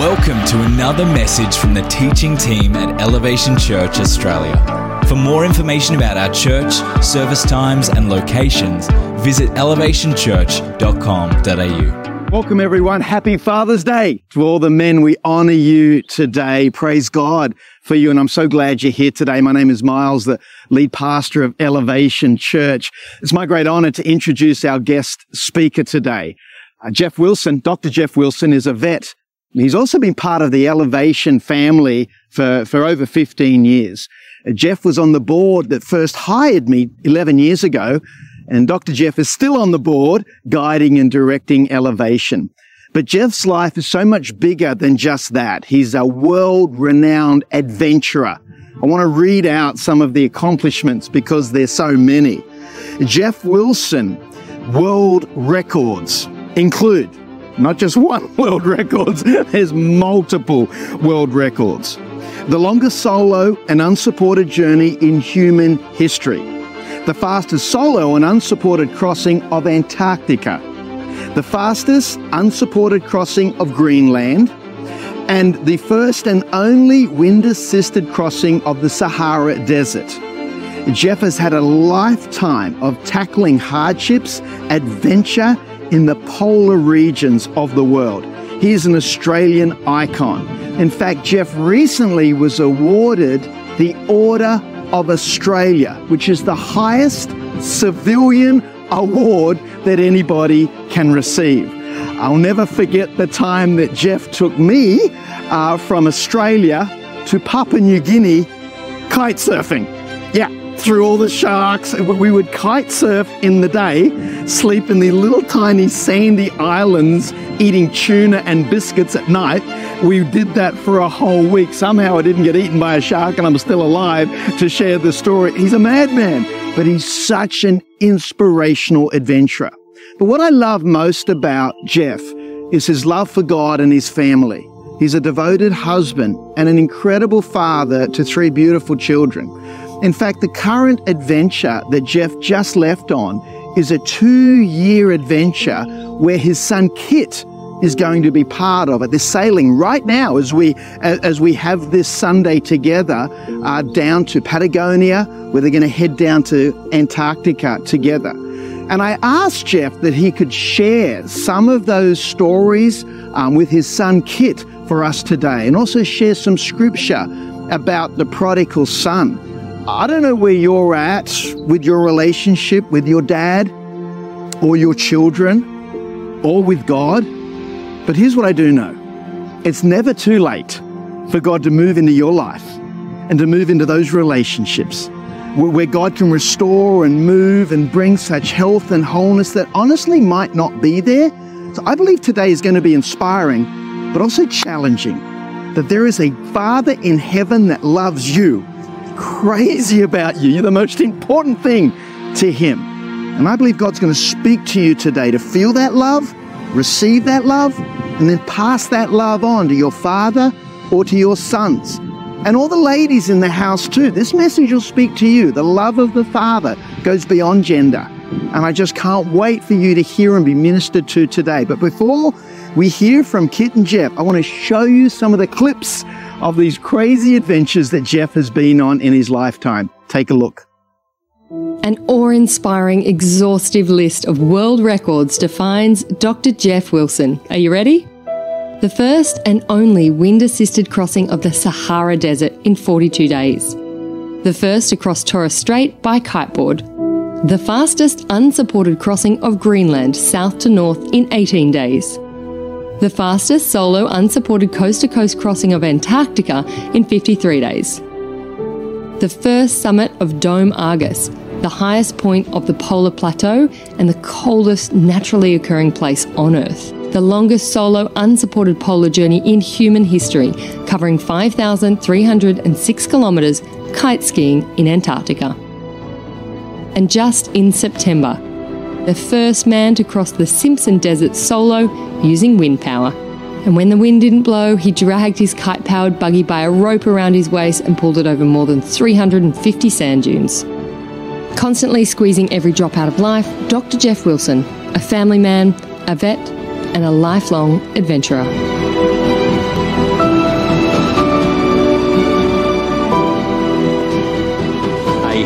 Welcome to another message from the teaching team at Elevation Church Australia. For more information about our church, service times, and locations, visit elevationchurch.com.au. Welcome, everyone. Happy Father's Day to all the men. We honor you today. Praise God for you. And I'm so glad you're here today. My name is Miles, the lead pastor of Elevation Church. It's my great honor to introduce our guest speaker today. Uh, Geoff Wilson, Dr. Geoff Wilson is a vet He's also been part of the Elevation family for, for over 15 years. Uh, Geoff was on the board that first hired me 11 years ago, and Dr. Geoff is still on the board guiding and directing Elevation. But Geoff's life is so much bigger than just that. He's a world renowned adventurer. I want to read out some of the accomplishments because there's so many. Geoff Wilson, world records include not just one world records, there's multiple world records. The longest solo and unsupported journey in human history. The fastest solo and unsupported crossing of Antarctica. The fastest unsupported crossing of Greenland. And the first and only wind assisted crossing of the Sahara Desert. Geoff has had a lifetime of tackling hardships, adventure, in the polar regions of the world. He is an Australian icon. In fact, Geoff recently was awarded the Order of Australia, which is the highest civilian award that anybody can receive. I'll never forget the time that Geoff took me uh, from Australia to Papua New Guinea kite surfing. Through all the sharks. We would kite surf in the day, sleep in the little tiny sandy islands, eating tuna and biscuits at night. We did that for a whole week. Somehow I didn't get eaten by a shark and I'm still alive to share the story. He's a madman, but he's such an inspirational adventurer. But what I love most about Geoff is his love for God and his family. He's a devoted husband and an incredible father to three beautiful children. In fact, the current adventure that Geoff just left on is a two year adventure where his son Kit is going to be part of it. They're sailing right now as we as we have this Sunday together uh, down to Patagonia, where they're going to head down to Antarctica together. And I asked Geoff that he could share some of those stories um, with his son Kit for us today, and also share some scripture about the prodigal son. I don't know where you're at with your relationship with your dad or your children or with God, but here's what I do know it's never too late for God to move into your life and to move into those relationships where God can restore and move and bring such health and wholeness that honestly might not be there. So I believe today is going to be inspiring, but also challenging that there is a Father in heaven that loves you crazy about you. You're the most important thing to Him. And I believe God's going to speak to you today to feel that love, receive that love, and then pass that love on to your father or to your sons. And all the ladies in the house, too. This message will speak to you. The love of the Father goes beyond gender. And I just can't wait for you to hear and be ministered to today. But before we hear from Kit and Geoff, I want to show you some of the clips of these crazy adventures that Geoff has been on in his lifetime. Take a look. An awe inspiring, exhaustive list of world records defines Dr. Geoff Wilson. Are you ready? The first and only wind assisted crossing of the Sahara Desert in 42 days. The first across Torres Strait by kiteboard. The fastest unsupported crossing of Greenland south to north in 18 days the fastest solo unsupported coast to coast crossing of Antarctica in 53 days. The first summit of Dome Argus, the highest point of the polar plateau and the coldest naturally occurring place on Earth. The longest solo unsupported polar journey in human history, covering 5,306 kilometres kite skiing in Antarctica. And just in September, the first man to cross the Simpson Desert solo using wind power. And when the wind didn't blow, he dragged his kite powered buggy by a rope around his waist and pulled it over more than 350 sand dunes. Constantly squeezing every drop out of life, Dr. Geoff Wilson, a family man, a vet, and a lifelong adventurer.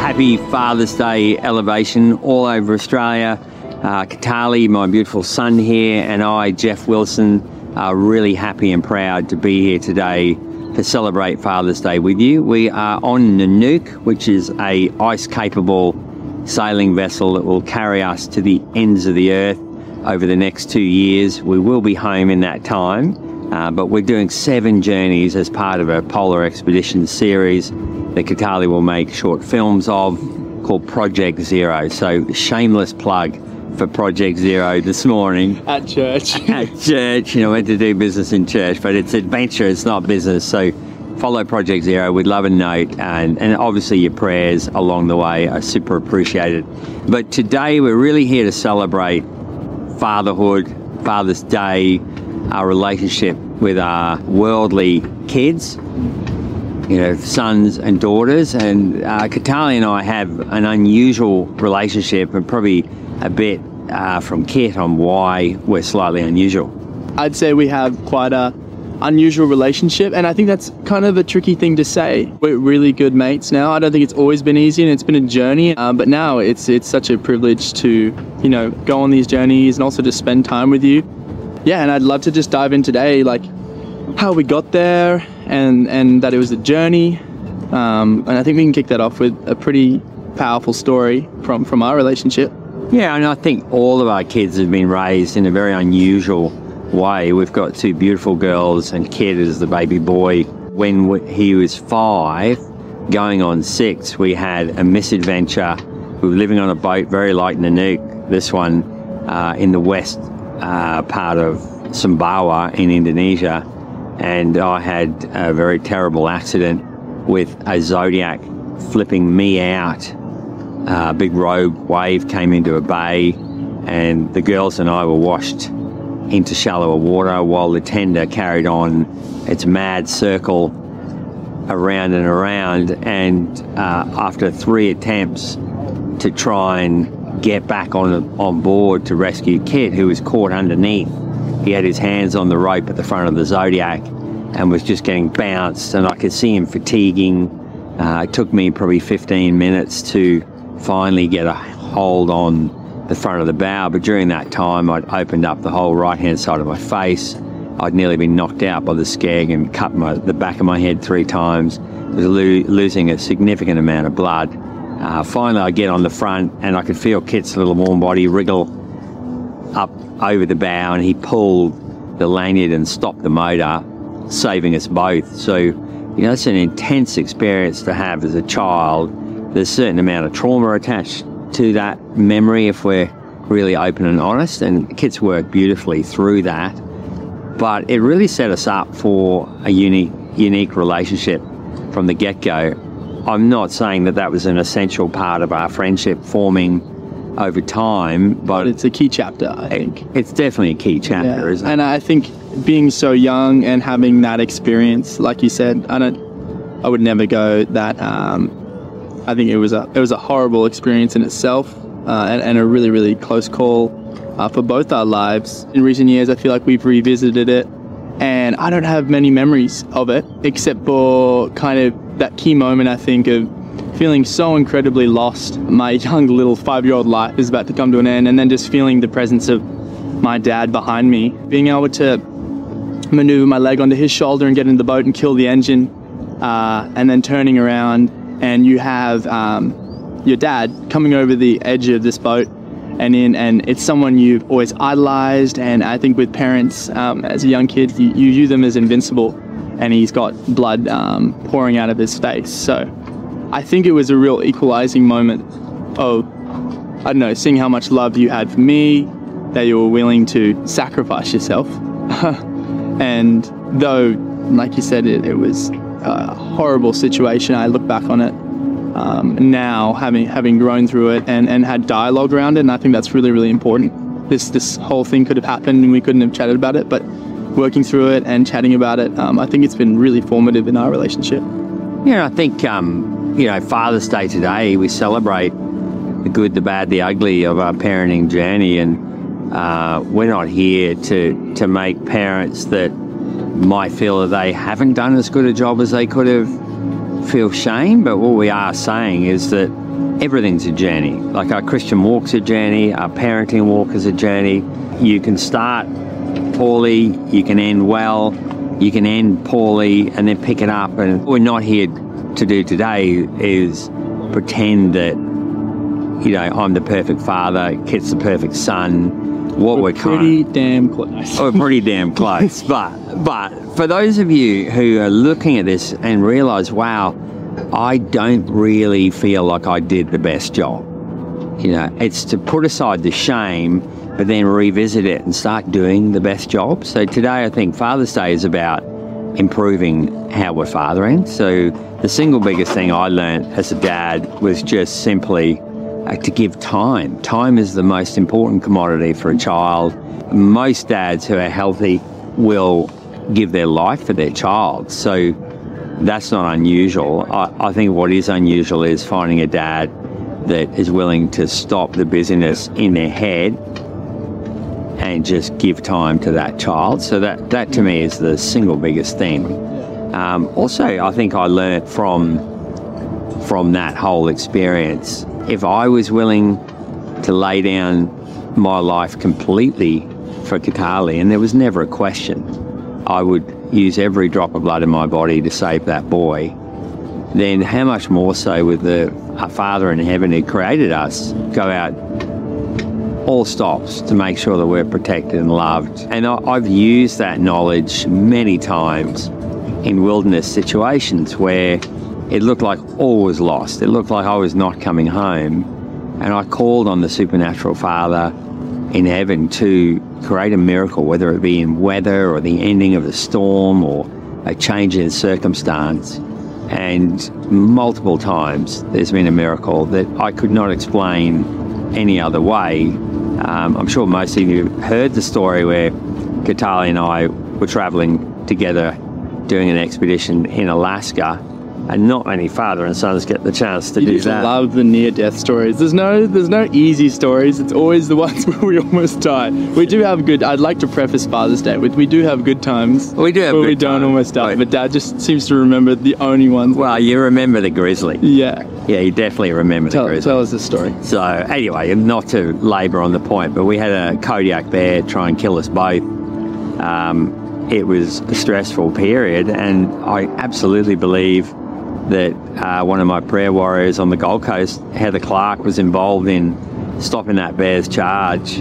Happy Father's Day elevation all over Australia. Uh, Katali, my beautiful son here, and I, Geoff Wilson, are really happy and proud to be here today to celebrate Father's Day with you. We are on Nanook, which is a ice-capable sailing vessel that will carry us to the ends of the earth over the next two years. We will be home in that time, uh, but we're doing seven journeys as part of a polar expedition series that Katali will make short films of called Project Zero. So, shameless plug for Project Zero this morning. At church. At church, you know, went to do business in church, but it's adventure, it's not business. So, follow Project Zero. We'd love a note, and, and obviously your prayers along the way are super appreciated. But today we're really here to celebrate fatherhood, Father's Day, our relationship with our worldly kids, you know, sons and daughters. And uh, Katali and I have an unusual relationship and probably a bit uh, from Kit on why we're slightly unusual. I'd say we have quite a unusual relationship and I think that's kind of a tricky thing to say. We're really good mates now. I don't think it's always been easy and it's been a journey, uh, but now it's it's such a privilege to, you know, go on these journeys and also to spend time with you. Yeah, and I'd love to just dive in today like how we got there and and that it was a journey. Um, and I think we can kick that off with a pretty powerful story from from our relationship. Yeah, and I think all of our kids have been raised in a very unusual way. We've got two beautiful girls, and Kit is the baby boy. When he was five, going on six, we had a misadventure. We were living on a boat very like Nanook, this one uh, in the west uh, part of Sumbawa in Indonesia. And I had a very terrible accident with a Zodiac flipping me out. A big rogue wave came into a bay, and the girls and I were washed into shallower water while the tender carried on its mad circle around and around. And uh, after three attempts to try and get back on on board to rescue Kit, who was caught underneath, he had his hands on the rope at the front of the Zodiac and was just getting bounced. And I could see him fatiguing. Uh, it took me probably 15 minutes to finally get a hold on the front of the bow, but during that time I'd opened up the whole right hand side of my face. I'd nearly been knocked out by the skeg and cut my, the back of my head three times. I was lo- losing a significant amount of blood. Uh, finally, I get on the front and I could feel Kit's little warm body wriggle up over the bow, and he pulled the lanyard and stopped the motor, saving us both. So, you know, it's an intense experience to have as a child. There's a certain amount of trauma attached to that memory if we're really open and honest. And kids work beautifully through that. But it really set us up for a unique, unique relationship from the get go. I'm not saying that that was an essential part of our friendship forming over time, but it's a key chapter, I think. It's definitely a key chapter, yeah. isn't it? And I think being so young and having that experience, like you said, I don't, I would never go that um, I think it was a it was a horrible experience in itself, uh, and, and, a really really close call uh, for both our lives. In recent years, I feel like we've revisited it, and I don't have many memories of it except for kind of that key moment. I think of feeling so incredibly lost. My young little five year old life is about to come to an end, and then just feeling the presence of my dad behind me, being able to maneuver my leg onto his shoulder and get in the boat and kill the engine, uh, and then turning around and you have um, your dad coming over the edge of this boat and in and it's someone you've always idolized and i think with parents um, as a young kid you, you, view them as invincible and he's got blood um, pouring out of his face so i think it was a real equalizing moment of i don't know seeing how much love you had for me that you were willing to sacrifice yourself and though like you said it, it was a horrible situation. I look back on it um, now, having having grown through it and, and had dialogue around it, and I think that's really really important. This this whole thing could have happened and we couldn't have chatted about it, but working through it and chatting about it, um, I think it's been really formative in our relationship. Yeah, I think um, you know Father's Day today we celebrate the good, the bad, the ugly of our parenting journey, and uh, we're not here to to make parents that might feel that they haven't done as good a job as they could have feel shame. But what we are saying is that everything's a journey. Like our Christian walk's a journey, our parenting walk is a journey. You can start poorly, you can end well, you can end poorly and then pick it up. And what we're not here to do today is pretend that, you know, I'm the perfect father, Kit's the perfect son. What we're, We're pretty damn close. we're pretty damn close. but but for those of you who are looking at this and realise, wow, I don't really feel like I did the best job. You know, it's to put aside the shame, but then revisit it and start doing the best job. So today, I think Father's Day is about improving how we're fathering. So the single biggest thing I learned as a dad was just simply uh, to give time. Time is the most important commodity for a child. Most dads who are healthy will give their life for their child. So that's not unusual. I, I think what is unusual is finding a dad that is willing to stop the busyness in their head and just give time to that child. So that, that to me is the single biggest thing. Um, also, I think I learnt from from that whole experience. If I was willing to lay down my life completely for Katali, and there was never a question, I would use every drop of blood in my body to save that boy. Then how much more so with the our Father in heaven who created us go out all stops to make sure that we're protected and loved. And I, I've used that knowledge many times in wilderness situations where it looked like all was lost. It looked like I was not coming home. And I called on the supernatural Father in heaven to create a miracle, whether it be in weather or the ending of a storm or a change in circumstance. And multiple times there's been a miracle that I could not explain any other way. Um, I'm sure most of you heard the story where Katali and I were traveling together doing an expedition in Alaska. And not many father and sons get the chance to You do just that. love the near-death stories. There's no, there's no easy stories. It's always the ones where we almost die. We do have good. I'd like to preface Father's Day with we do have good times. We do have where we don't times. almost die. Right. But Dad just seems to remember the only ones. well, you remember the grizzly. yeah. Yeah, you definitely remember Tell, the grizzly. tell us the story. So anyway, not to labour on the point, but we had a Kodiak bear try and kill us both. Um, it was a stressful period, and I absolutely believe that uh, one of my prayer warriors on the Gold Coast, Heather Clark, was involved in stopping that bear's charge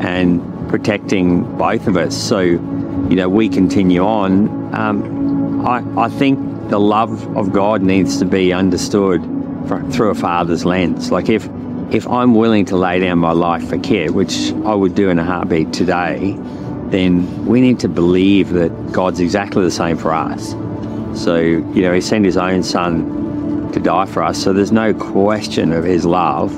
and protecting both of us. So, you know, we continue on. Um, I, I think the love of God needs to be understood fr- through a father's lens. Like if if I'm willing to lay down my life for Kit, which I would do in a heartbeat today, then we need to believe that God's exactly the same for us. So, you know, he sent his own son to die for us. So there's no question of his love.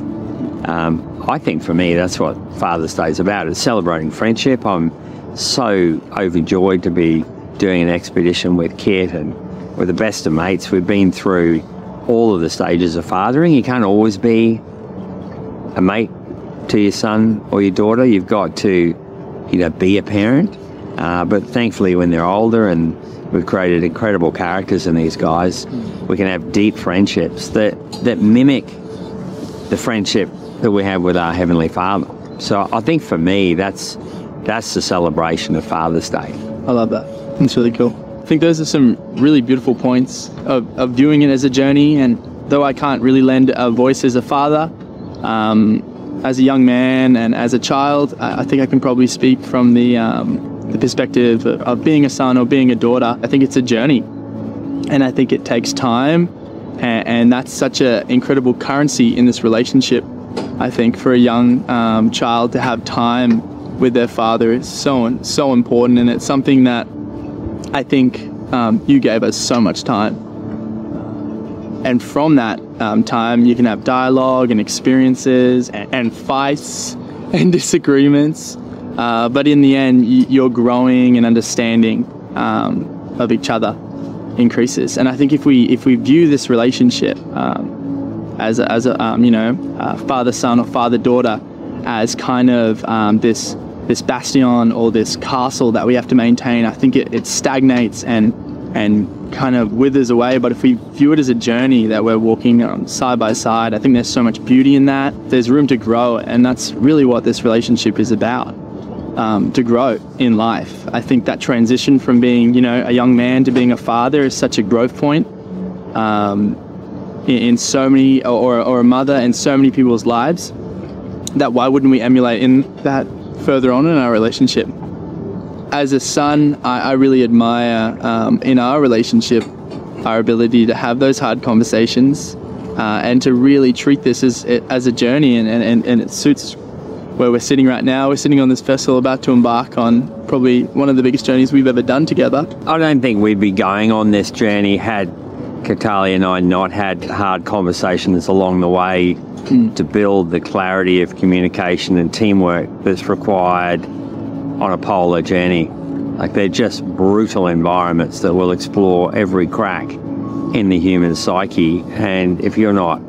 Um, I think for me, that's what Father's Day is about. It's celebrating friendship. I'm so overjoyed to be doing an expedition with Kit and we're the best of mates. We've been through all of the stages of fathering. You can't always be a mate to your son or your daughter. You've got to, you know, be a parent. Uh, but thankfully, when they're older and we've created incredible characters in these guys, we can have deep friendships that, that mimic the friendship that we have with our Heavenly Father. So I think for me, that's that's the celebration of Father's Day. I love that. It's really cool. I think those are some really beautiful points of, of viewing it as a journey. And though I can't really lend a voice as a father, um, as a young man and as a child, I, I think I can probably speak from the, um, the perspective of, being a son or being a daughter. I think it's a journey. And I think it takes time. And, and that's such an incredible currency in this relationship. I think for a young um, child to have time with their father is so so important, and it's something that I think um, you gave us so much time. And from that um, time, you can have dialogue and experiences and, and fights and disagreements. Uh, but in the end, your growing and understanding um, of each other increases. And I think if we if we view this relationship um, as a, as a um, you know uh, father son or father daughter as kind of um, this this bastion or this castle that we have to maintain, I think it, it stagnates and and kind of withers away. But if we view it as a journey that we're walking on side by side, I think there's so much beauty in that. There's room to grow, and that's really what this relationship is about. Um, to grow in life. I think that transition from being, you know, a young man to being a father is such a growth point um, in, in, so many, or, or a mother in so many people's lives. That why wouldn't we emulate in that further on in our relationship? As a son, I, I really admire um, in our relationship our ability to have those hard conversations uh, and to really treat this as as a journey, and, and, and it suits where we're sitting right now. We're sitting on this vessel about to embark on probably one of the biggest journeys we've ever done together. I don't think we'd be going on this journey had Katalia and I not had hard conversations along the way mm. to build the clarity of communication and teamwork that's required on a polar journey. Like they're just brutal environments that will explore every crack in the human psyche. And if you're not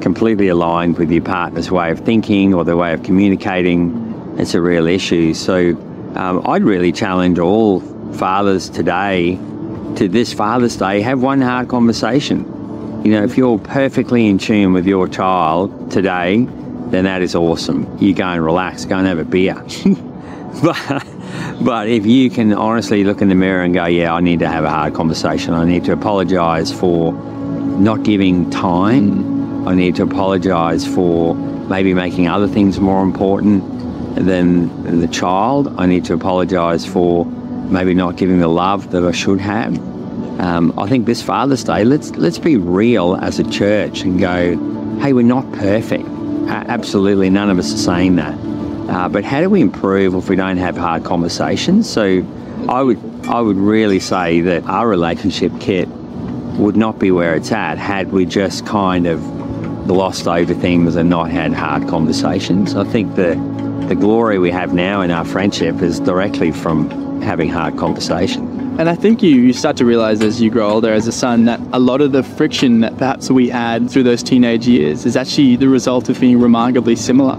completely aligned with your partner's way of thinking or their way of communicating, it's a real issue. So um, I'd really challenge all fathers today to this Father's Day, have one hard conversation. You know, if you're perfectly in tune with your child today, then that is awesome. You go and relax, go and have a beer. but, but if you can honestly look in the mirror and go, yeah, I need to have a hard conversation, I need to apologize for not giving time I need to apologise for maybe making other things more important than the child. I need to apologise for maybe not giving the love that I should have. Um, I think this Father's Day, let's let's be real as a church and go, hey, we're not perfect. Absolutely, none of us are saying that. Uh, but how do we improve if we don't have hard conversations? So, I would I would really say that our relationship kit would not be where it's at had we just kind of glossed over things and not had hard conversations. I think the the glory we have now in our friendship is directly from having hard conversation. And I think you, you start to realize as you grow older as a son that a lot of the friction that perhaps we had through those teenage years is actually the result of being remarkably similar.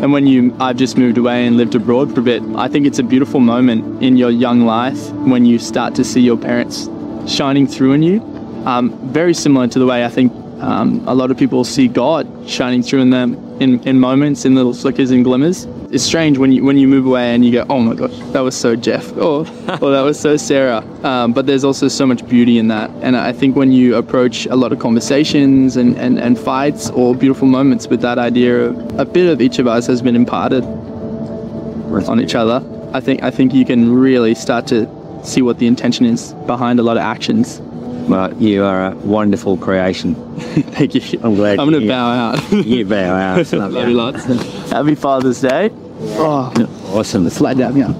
And when you, I've just moved away and lived abroad for a bit, I think it's a beautiful moment in your young life when you start to see your parents shining through in you. Um, very similar to the way I think um, a lot of people see God shining through in them in, in moments, in little flickers and glimmers. It's strange when you when you move away and you go, oh my gosh, that was so Geoff, or or that was so Sarah. Um, but there's also so much beauty in that, and I think when you approach a lot of conversations and, and, and fights or beautiful moments with that idea of a bit of each of us has been imparted on each other, I think I think you can really start to see what the intention is behind a lot of actions. Well, you are a wonderful creation. Thank you. I'm glad. I'm going to bow out. you bow out. Love, Love you lots. Happy Father's Day. Oh, awesome. Let's lay down here.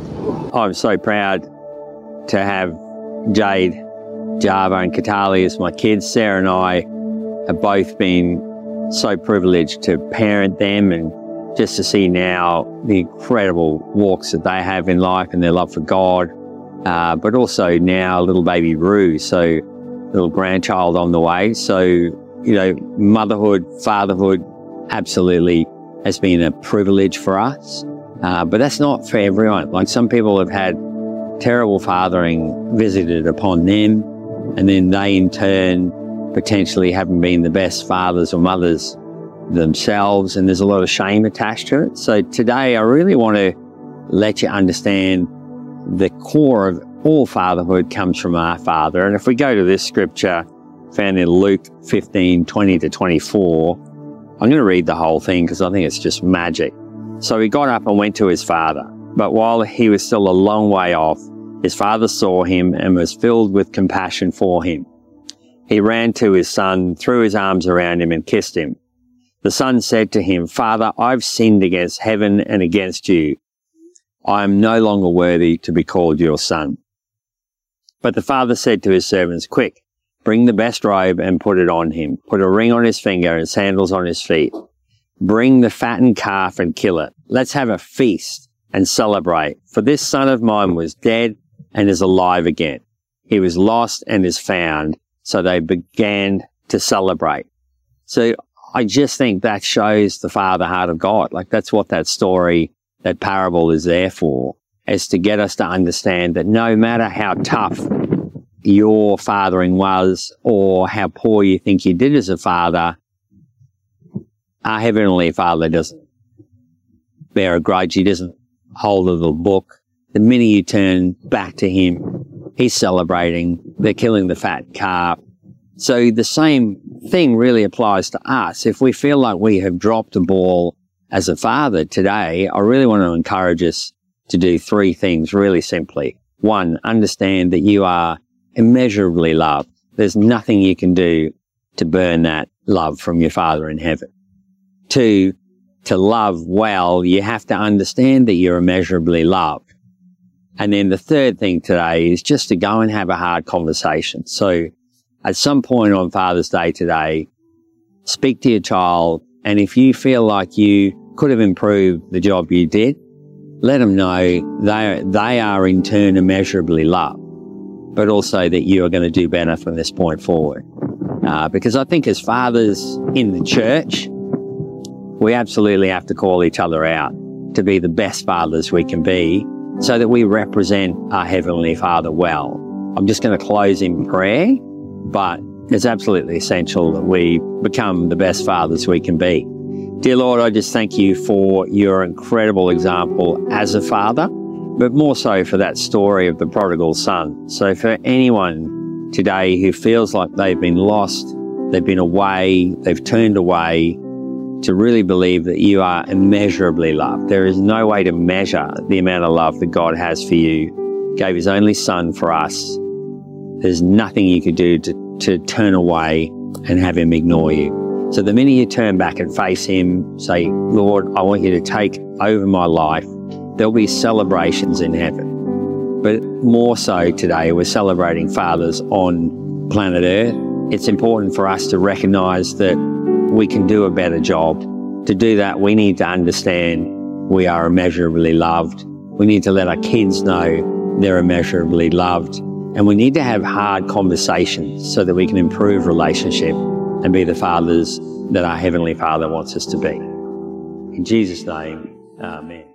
I'm so proud to have Jade, Java, and Katali as my kids. Sarah and I have both been so privileged to parent them and just to see now the incredible walks that they have in life and their love for God. Uh, but also now little baby Rue. So little grandchild on the way. So, you know, motherhood, fatherhood absolutely has been a privilege for us. Uh, but that's not for everyone. Like some people have had terrible fathering visited upon them, and then they in turn potentially haven't been the best fathers or mothers themselves, and there's a lot of shame attached to it. So today I really want to let you understand the core of all fatherhood comes from our Father. And if we go to this scripture found in Luke 15 20 to 24, I'm going to read the whole thing because I think it's just magic. So he got up and went to his father. But while he was still a long way off, his father saw him and was filled with compassion for him. He ran to his son, threw his arms around him, and kissed him. The son said to him, Father, I've sinned against heaven and against you. I am no longer worthy to be called your son. But the father said to his servants, Quick, bring the best robe and put it on him. Put a ring on his finger and sandals on his feet. Bring the fattened calf and kill it. Let's have a feast and celebrate. For this son of mine was dead and is alive again. He was lost and is found. So they began to celebrate. So I just think that shows the father heart of God. Like that's what that story, that parable is there for is to get us to understand that no matter how tough your fathering was or how poor you think you did as a father, our Heavenly Father doesn't bear a grudge. He doesn't hold of the book. The minute you turn back to Him, He's celebrating. They're killing the fat calf. So the same thing really applies to us. If we feel like we have dropped a ball as a father today, I really want to encourage us to do three things really simply. One, understand that you are immeasurably loved. There's nothing you can do to burn that love from your Father in heaven. Two, to love well, you have to understand that you're immeasurably loved. And then the third thing today is just to go and have a hard conversation. So at some point on Father's Day today, speak to your child. And if you feel like you could have improved the job you did, let them know they, they are in turn immeasurably loved, but also that you are going to do better from this point forward. Uh, because I think as fathers in the church, we absolutely have to call each other out to be the best fathers we can be so that we represent our Heavenly Father well. I'm just going to close in prayer, but it's absolutely essential that we become the best fathers we can be. Dear Lord, I just thank you for your incredible example as a father, but more so for that story of the prodigal son. So for anyone today who feels like they've been lost, they've been away, they've turned away, to really believe that you are immeasurably loved. There is no way to measure the amount of love that God has for you. Gave his only son for us. There's nothing you could do to, to turn away and have him ignore you. So the minute you turn back and face Him, say, Lord, I want you to take over my life, there'll be celebrations in heaven. But more so today, we're celebrating fathers on planet Earth. It's important for us to recognize that we can do a better job. To do that, we need to understand we are immeasurably loved. We need to let our kids know they're immeasurably loved. And we need to have hard conversations so that we can improve relationship and be the fathers that our Heavenly Father wants us to be. In Jesus' name, Amen.